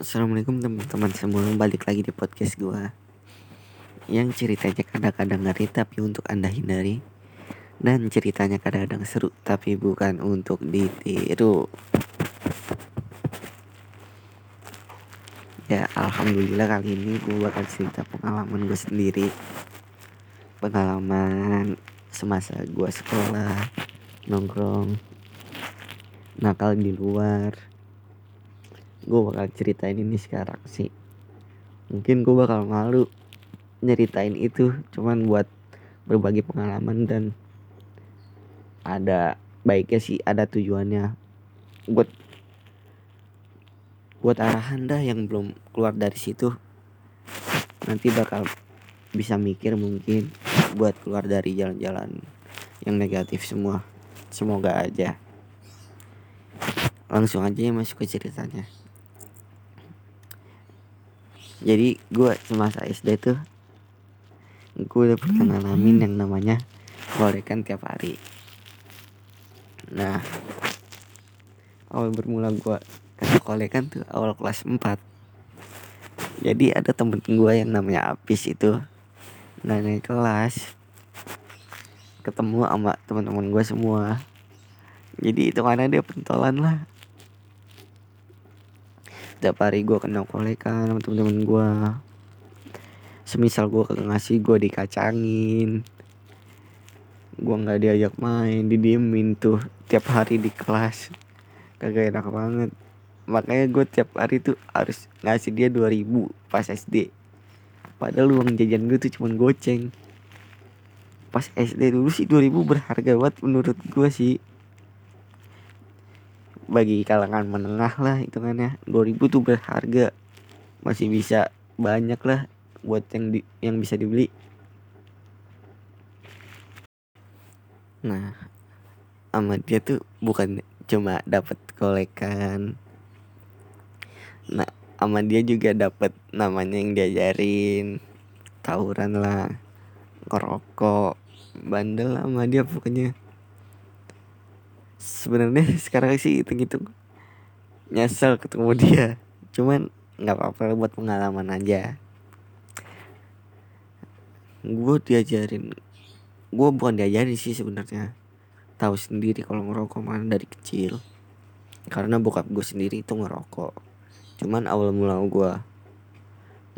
Assalamualaikum teman-teman semua. Balik lagi di podcast gue Yang ceritanya kadang-kadang ngeri Tapi untuk anda hindari. Dan ceritanya kadang-kadang seru Tapi bukan untuk ditiru. Ya Alhamdulillah kali ini gue bakal cerita pengalaman gue sendiri. Pengalaman semasa gue sekolah Nongkrong Nakal di luar gue bakal ceritain ini sekarang sih. Mungkin gue bakal malu nyeritain itu cuman buat berbagi pengalaman dan ada baiknya sih ada tujuannya buat buat arahan dah yang belum keluar dari situ. Nanti bakal bisa mikir mungkin buat keluar dari jalan-jalan yang negatif semua. Semoga aja. Langsung aja ya masuk ke ceritanya jadi gue semasa SD tuh gue udah pernah ngalamin yang namanya kolekan tiap hari. Nah awal bermula gue ke kolekan tuh awal kelas 4 jadi ada temen gue yang namanya Apis itu nah naik kelas ketemu sama teman-teman gue semua. Jadi itu karena dia pentolan lah tiap hari gue kena kolekan sama temen-temen gue semisal gue kagak ngasih gue dikacangin. Gue nggak diajak main didiemin tuh tiap hari di kelas. Kagak enak banget. Makanya gue tiap hari tuh harus ngasih dia 2000 pas SD padahal uang jajan gue tuh cuma goceng. Pas SD dulu sih 2000 berharga banget menurut gue sih bagi kalangan menengah lah hitungannya 2000 tuh berharga. Masih bisa banyak lah buat yang di, yang bisa dibeli. Nah sama dia tuh bukan cuma dapat kolekan. Nah sama dia juga dapat namanya yang diajarin. Tawuran lah ngerokok bandel sama dia pokoknya sebenarnya sekarang sih itu gitu nyesel ketemu dia. Cuman nggak apa-apa buat pengalaman aja. Gue diajarin gue bukan diajarin sih sebenarnya. Tahu sendiri kalau ngerokok mana dari kecil. Karena bokap gue sendiri itu ngerokok. Cuman awal mula gue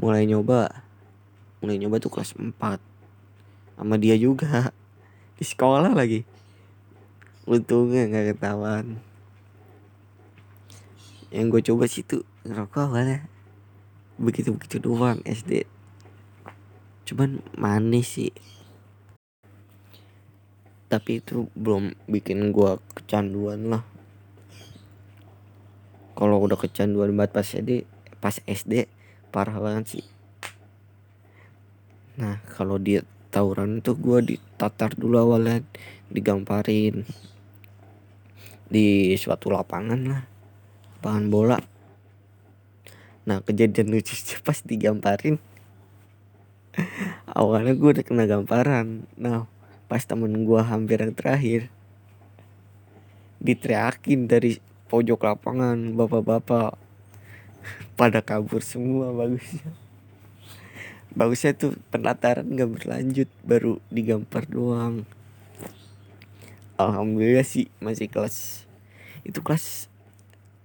mulai nyoba mulai nyoba tuh kelas 4 sama dia juga di sekolah lagi untungnya nggak ketahuan. Yang gue coba sih tuh ngerokok awalnya begitu begitu doang SD cuman manis sih. Tapi itu belum bikin gue kecanduan lah. Kalau udah kecanduan banget pas SD pas SD parah banget sih. Nah kalau dia tawuran tuh gue ditatar dulu awalnya digamparin di suatu lapangan lah. Lapangan bola. Nah kejadian lucu pas digamparin. Awalnya gue udah kena gamparan. Nah pas temen gue hampir yang terakhir diteriakin dari pojok lapangan bapak-bapak. Pada kabur semua bagusnya. Bagusnya tuh penataran gak berlanjut baru digampar doang alhamdulillah sih masih kelas itu kelas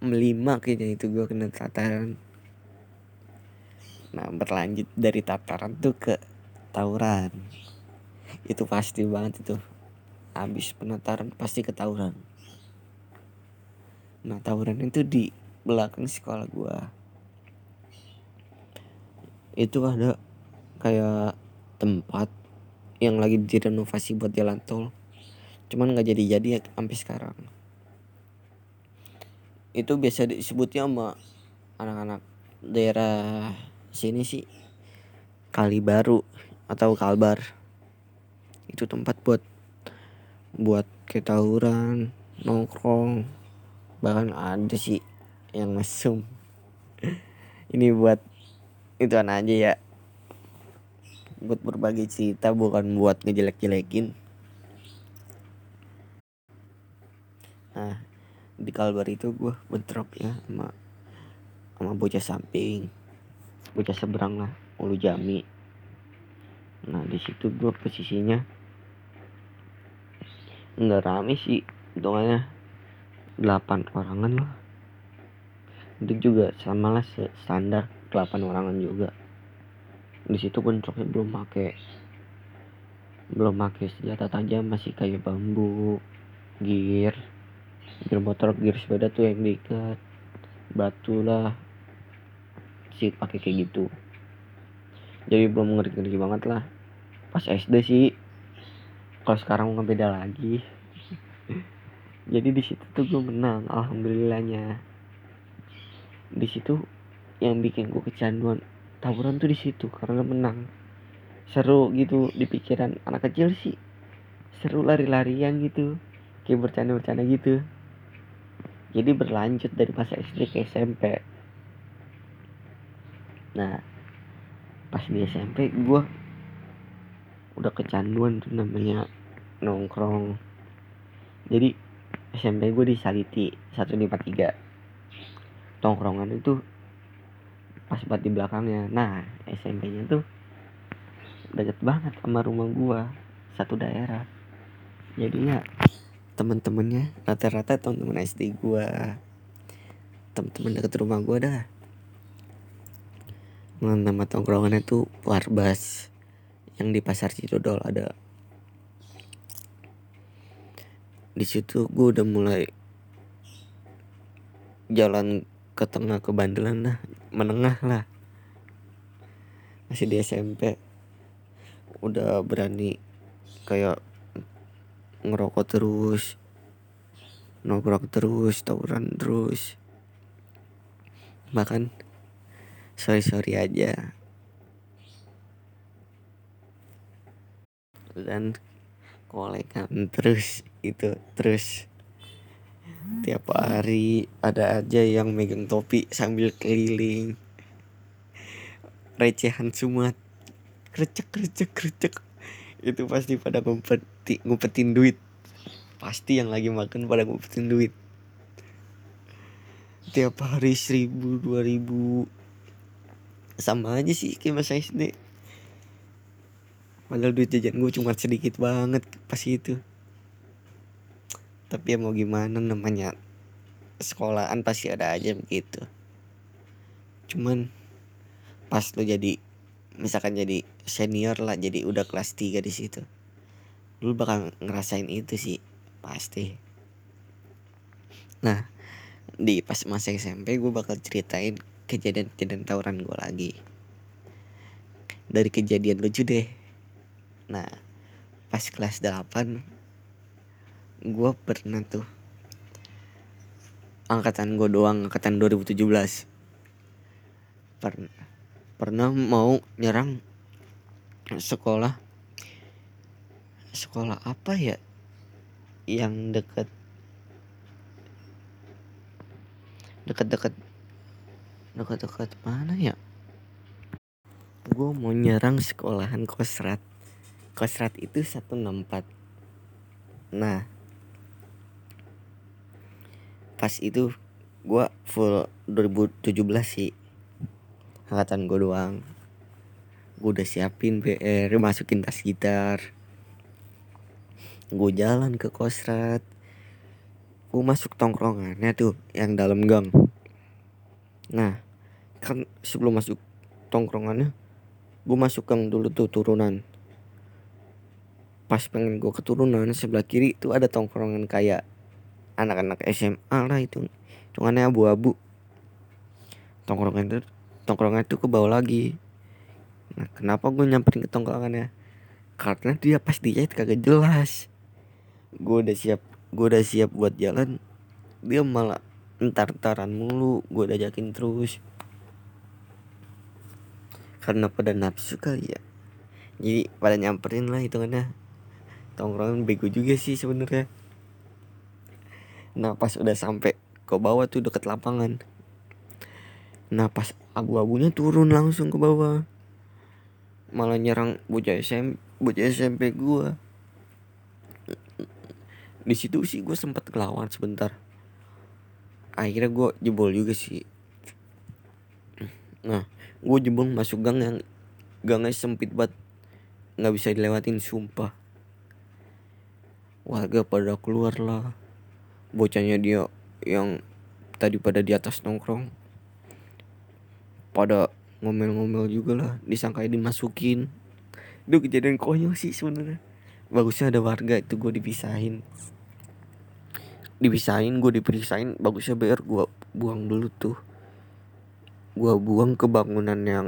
lima kayaknya itu gue kena tataran. Nah berlanjut dari tataran tuh ke tawuran. Itu pasti banget itu. Habis penataran pasti ke tawuran. Nah tawuran itu di belakang sekolah gue itu ada kayak tempat yang lagi direnovasi buat jalan tol cuman nggak jadi jadi ya sampai sekarang. Itu biasa disebutnya sama anak-anak daerah sini sih kali baru atau kalbar. Itu tempat buat buat ketawuran nongkrong. Bahkan ada sih yang mesum. Ini buat itu aja ya. Buat berbagi cerita bukan buat ngejelek-jelekin nah di Kalbar itu gue bentrok ya sama sama bocah samping. Bocah seberang lah ulu jami. Nah di situ gue posisinya nggak rame sih hitungannya. Delapan orangan lah. Itu juga sama lah standar delapan orangan juga. Di situ pun truknya belum pakai belum pakai senjata tajam masih kayak bambu gear gear motor gear sepeda tuh yang diikat. Batu lah. Sih pakai kayak gitu. Jadi belum ngeri ngeri banget lah. Pas SD sih. Kalau sekarang nggak beda lagi. Jadi di situ tuh gue menang alhamdulillahnya. Di situ yang bikin gue kecanduan tawuran tuh di situ karena menang. Seru gitu di pikiran anak kecil sih. Seru lari-larian gitu. Kayak bercanda-bercanda gitu jadi berlanjut dari masa SD ke SMP nah pas di SMP gue udah kecanduan tuh namanya nongkrong. Jadi SMP gue di Saliti 153 tongkrongan itu pas buat di belakangnya. Nah SMP nya tuh deket banget sama rumah gue satu daerah. Jadinya temen-temennya rata-rata temen-temen SD gue temen-temen deket rumah gue dah. Nama tongkrongannya tuh Warbas. Yang di pasar Cidodol ada. Di situ gue udah mulai jalan ke tengah ke bandelan lah menengah lah. Masih di SMP udah berani kayak ngerokok terus nongkrong terus tawuran terus. Bahkan sorry sorry aja. Dan kolekan terus itu terus. Tiap hari ada aja yang megang topi sambil keliling. Recehan semua. Krecek krecek krecek itu pasti pada ngumpeti ngumpetin duit. Pasti yang lagi makan pada ngumpetin duit. Tiap hari seribu dua ribu. Sama aja sih kayak masa SD padahal duit jajan gue cuma sedikit banget pas itu. Tapi ya mau gimana namanya sekolahan pasti ada aja begitu. Cuman pas lo jadi misalkan jadi senior lah jadi udah kelas 3 di situ. Lu bakal ngerasain itu sih pasti. Nah di pas masa SMP gue bakal ceritain kejadian-kejadian tawuran gue lagi. Dari kejadian lucu deh. Nah pas kelas 8 gue pernah tuh angkatan gue doang angkatan 2017 pernah pernah mau nyerang sekolah sekolah apa ya yang deket deket-deket deket-deket mana ya? Gue mau nyerang sekolahan kosrat Kosrat itu 164 Nah Pas itu gue full 2017 sih Angkatan gue doang. Gue udah siapin PR Masukin tas gitar. Gue jalan ke Kosrat. Gue masuk tongkrongannya tuh Yang dalam gang. Nah Kan sebelum masuk tongkrongannya Gue masuk gang dulu tuh turunan. Pas pengen gue keturunan sebelah kiri itu ada tongkrongan kayak anak-anak SMA lah itu. Cumannya abu-abu. Tongkrongan itu tongkrongan itu ke bawah lagi. Nah kenapa gue nyamperin ke tongkrongannya? Karena dia pas dijahit kagak jelas. Gue udah siap gue udah siap buat jalan. Dia malah entar-entaran mulu gue udah ajakin terus. Karena pada nafsu kali ya. Jadi pada nyamperin lah hitungannya. Tongkrongan bego juga sih sebenarnya. Nah pas udah sampai ke bawah tuh deket lapangan. Nah pas abu-abunya turun langsung ke bawah. Malah nyerang bocah SMP bocah SMP gua. Di situ sih gue sempat ngelawan sebentar. Akhirnya gue jebol juga sih. Nah gue jebol masuk gang yang gangnya sempit banget. Nggak bisa dilewatin sumpah. Warga pada keluar lah. Bocahnya dia yang tadi pada di atas nongkrong pada ngomel-ngomel juga lah disangka dimasukin. Itu kejadian konyol sih sebenarnya. Bagusnya ada warga itu gue dipisahin. Dipisahin gue dipisahin bagusnya biar gue buang dulu tuh. Gue buang ke bangunan yang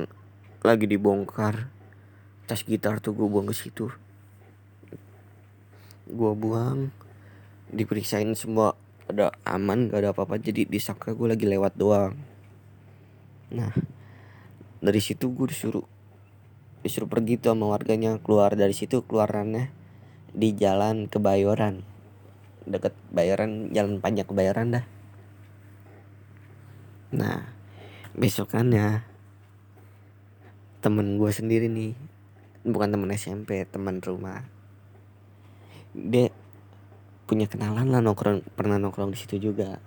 lagi dibongkar. Tas gitar tuh gue buang ke situ. Gue buang diperiksain semua. Ada aman gak ada apa-apa jadi disangka gue lagi lewat doang. Nah dari situ gue disuruh disuruh pergi tuh sama warganya. Keluar dari situ keluarannya di jalan kebayoran. Deket bayaran jalan panjang kebayoran dah. Nah besokannya temen gue sendiri nih bukan temen SMP teman rumah. Dia punya kenalan lah nongkrong pernah nongkrong di situ juga.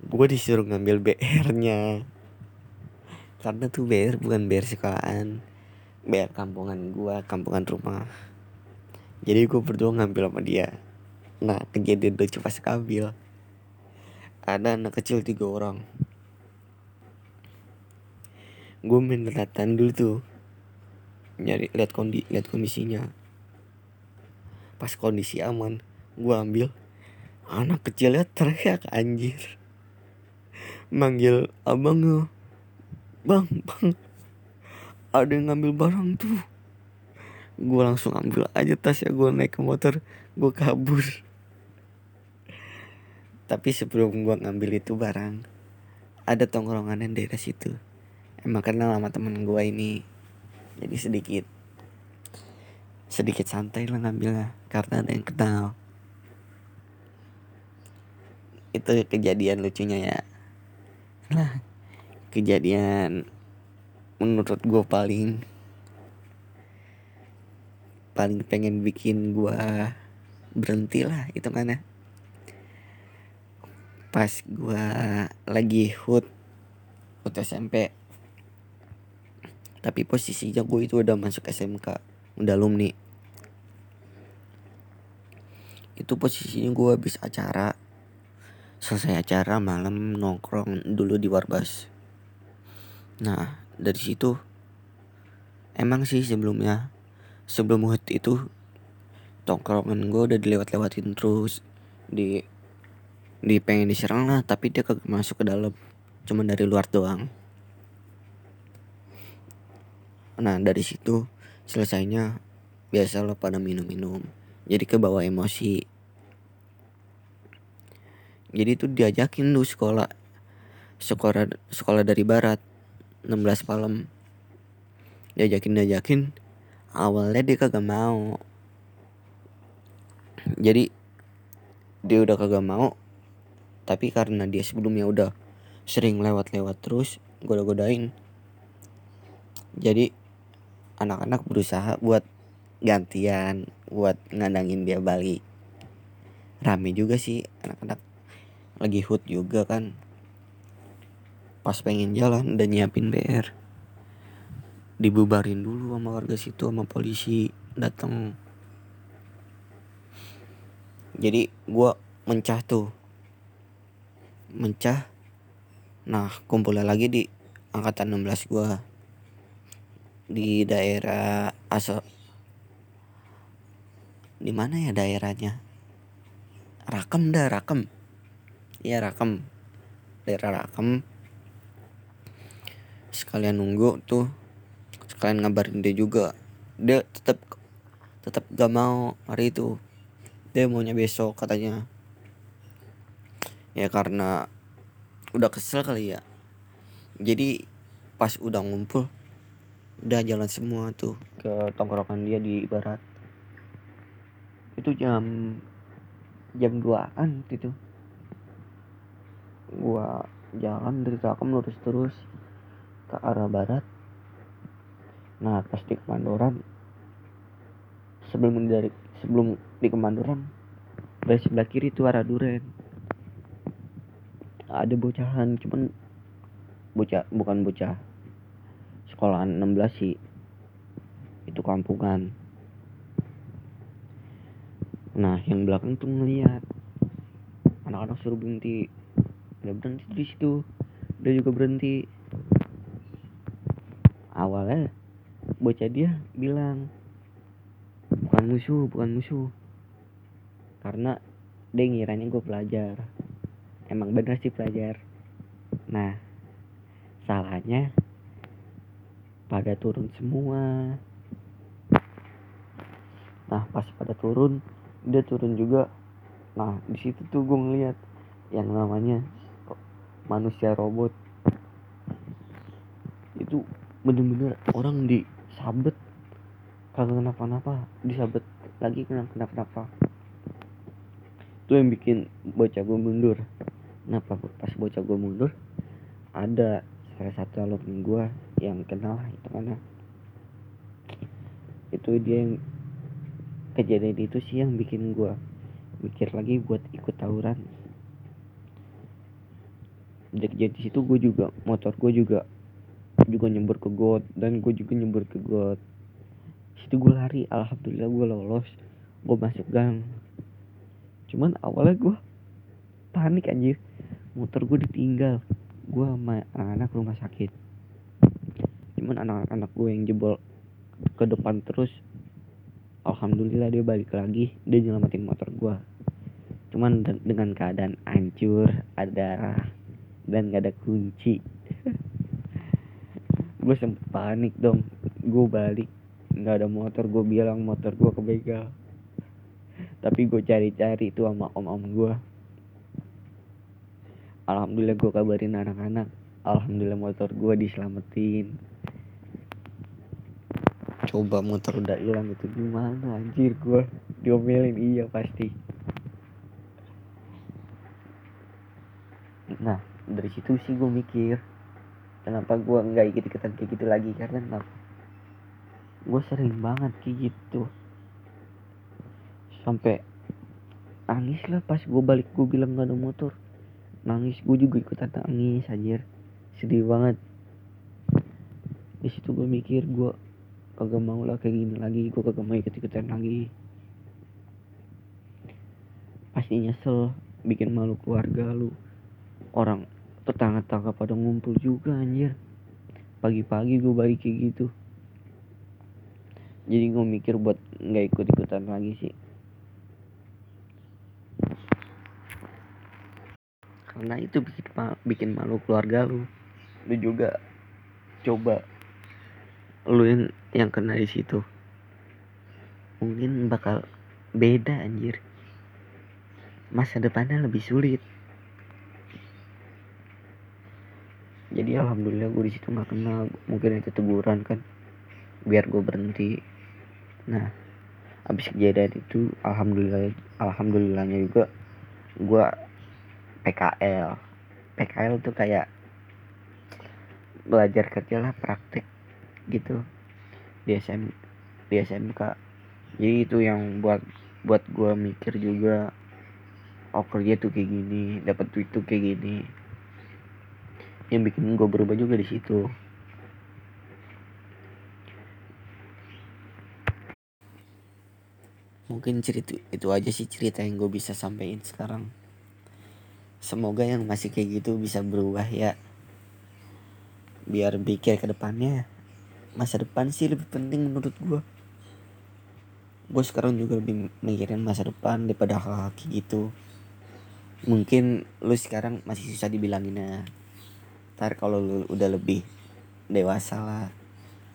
Gue disuruh ngambil BR-nya karena tuh BR bukan BR sekolahan. Biar kampungan gua kampungan rumah. Jadi gue berdua ngambil sama dia. Nah kejadian lucu pas ngambil. Ada anak kecil tiga orang. Gue main latan dulu tuh. Nyari lihat kondi lihat kondisinya. Pas kondisi aman gue ambil. Anak kecilnya teriak anjir. Manggil abangnya bang bang. Ada yang ngambil barang tuh. Gue langsung ambil aja tas ya gue naik ke motor gue kabur. Tapi sebelum gue ngambil itu barang ada tongkrongan yang daerah situ emang kenal sama temen gue ini. Jadi sedikit sedikit santai lah ngambilnya karena ada yang kenal. Itu kejadian lucunya ya. Lah kejadian menurut gue paling paling pengen bikin gue berhenti lah itu mana? Pas gue lagi hut hut SMP tapi posisinya gue itu udah masuk SMK udah alumni. Itu posisinya gue habis acara. Selesai acara malam nongkrong dulu di Warbas nah dari situ emang sih sebelumnya sebelum hut itu tongkrongan gue udah dilewat-lewatin terus di di pengen diserang lah tapi dia kagak masuk ke dalam cuman dari luar doang. Nah dari situ selesainya biasa lo pada minum-minum jadi ke bawah emosi. Jadi tuh diajakin lu sekolah sekolah sekolah dari barat 16 malam. Diajakin diajakin. Awalnya dia kagak mau. Jadi dia udah kagak mau. Tapi karena dia sebelumnya udah sering lewat-lewat terus goda-godain. Jadi anak-anak berusaha buat gantian buat ngandangin dia balik. Rame juga sih anak-anak. Lagi hut juga kan pas pengen jalan dan nyiapin BR dibubarin dulu sama warga situ sama polisi datang jadi gua mencah tuh. Mencah. Nah kumpulnya lagi di angkatan 16 gua. Di daerah asal di mana ya daerahnya? Rakem dah Rakem. Ya Rakem. Daerah Rakem sekalian nunggu tuh sekalian ngabarin dia juga. Dia tetap tetap gak mau hari itu. Dia maunya besok katanya. Ya karena udah kesel kali ya. Jadi pas udah ngumpul udah jalan semua tuh ke tongkrongan dia di barat. Itu jam jam 2an gitu. Gua jalan dari Rakem lurus terus ke arah barat. Nah pas di kemandoran sebelum dari sebelum di kemandoran dari sebelah kiri itu arah duren. Ada bocahan cuman bocah bukan bocah. Sekolahan 16 sih. Itu kampungan. Nah yang belakang tuh ngeliat. Anak-anak suruh berhenti. Nggak berhenti di situ. Dia juga berhenti awalnya bocah dia bilang bukan musuh bukan musuh. Karena dia ngiranya gue pelajar. Emang bener sih pelajar. Nah salahnya pada turun semua. Nah pas pada turun dia turun juga. Nah di situ tuh gue ngeliat yang namanya manusia robot bener-bener orang disabet. Kagak kenapa-napa disabet lagi kenapa-kenapa itu yang bikin bocah gue mundur. Kenapa pas bocah gue mundur ada salah satu alumni gue yang kenal itu mana. Itu dia yang kejadian itu sih yang bikin gue mikir lagi buat ikut tawuran. Jadi di situ gue juga motor gue juga juga nyembur ke got dan gue juga nyembur ke got. Situ gue lari alhamdulillah gue lolos gue masuk gang. Cuman awalnya gue panik anjir. Motor gue ditinggal gue sama anak-anak rumah sakit. Cuman anak-anak gue yang jebol ke depan terus alhamdulillah dia balik lagi dia nyelamatin motor gue. Cuman dengan keadaan hancur ada dan gak ada kunci gue sempet panik dong. Gue balik. Nggak ada motor. Gue bilang motor gue kebegal. Tapi gue cari-cari tuh sama om-om gue alhamdulillah gue kabarin anak-anak. Alhamdulillah motor gue diselamatin. Coba motor udah hilang itu gimana anjir gue diomelin. Iya pasti. Nah dari situ sih gue mikir kenapa gue nggak ikut ikutan kayak gitu lagi? Karena kenapa? Gue sering banget kayak gitu. Sampai nangis lah pas gue balik gue bilang gak ada motor. Nangis gue juga ikutan nangis anjir. Sedih banget. Di situ gue mikir gue kagak mau lah kayak gini lagi gue kagak mau ikut ikutan lagi. Pasti nyesel bikin malu keluarga lu. Orang tetangga-tetangga pada ngumpul juga anjir. Pagi-pagi gue balik kayak gitu. Jadi gue mikir buat nggak ikut ikutan lagi sih. Karena itu bikin bikin malu keluarga lu. Lu juga coba lu yang yang kena di situ. Mungkin bakal beda anjir. Masa depannya lebih sulit jadi alhamdulillah gue di situ nggak kena. Mungkin itu teguran kan biar gue berhenti. Nah habis kejadian itu alhamdulillah alhamdulillahnya juga gue PKL PKL tuh kayak belajar kerja lah praktek gitu di SM di SMK jadi itu yang buat buat gue mikir juga oh kerja tuh kayak gini dapat duit tuh kayak gini yang bikin gue berubah juga di situ. Mungkin cerita itu aja sih cerita yang gue bisa sampaikan sekarang. Semoga yang masih kayak gitu bisa berubah ya. Biar pikir ke depannya masa depan sih lebih penting menurut gue gue sekarang juga lebih mikirin masa depan daripada hal-hal kayak gitu. Mungkin lu sekarang masih susah dibilanginnya ntar kalau lu udah lebih dewasa lah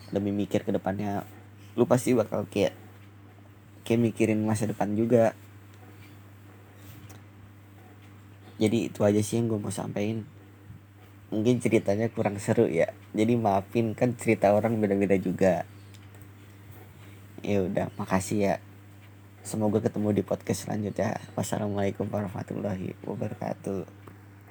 lebih mikir ke depannya lu pasti bakal kayak kayak mikirin masa depan juga. Jadi itu aja sih yang gue mau sampaikan. Mungkin ceritanya kurang seru ya. Jadi maafin kan cerita orang beda-beda juga. Ya udah makasih ya. Semoga ketemu di podcast selanjutnya. Wassalamualaikum warahmatullahi wabarakatuh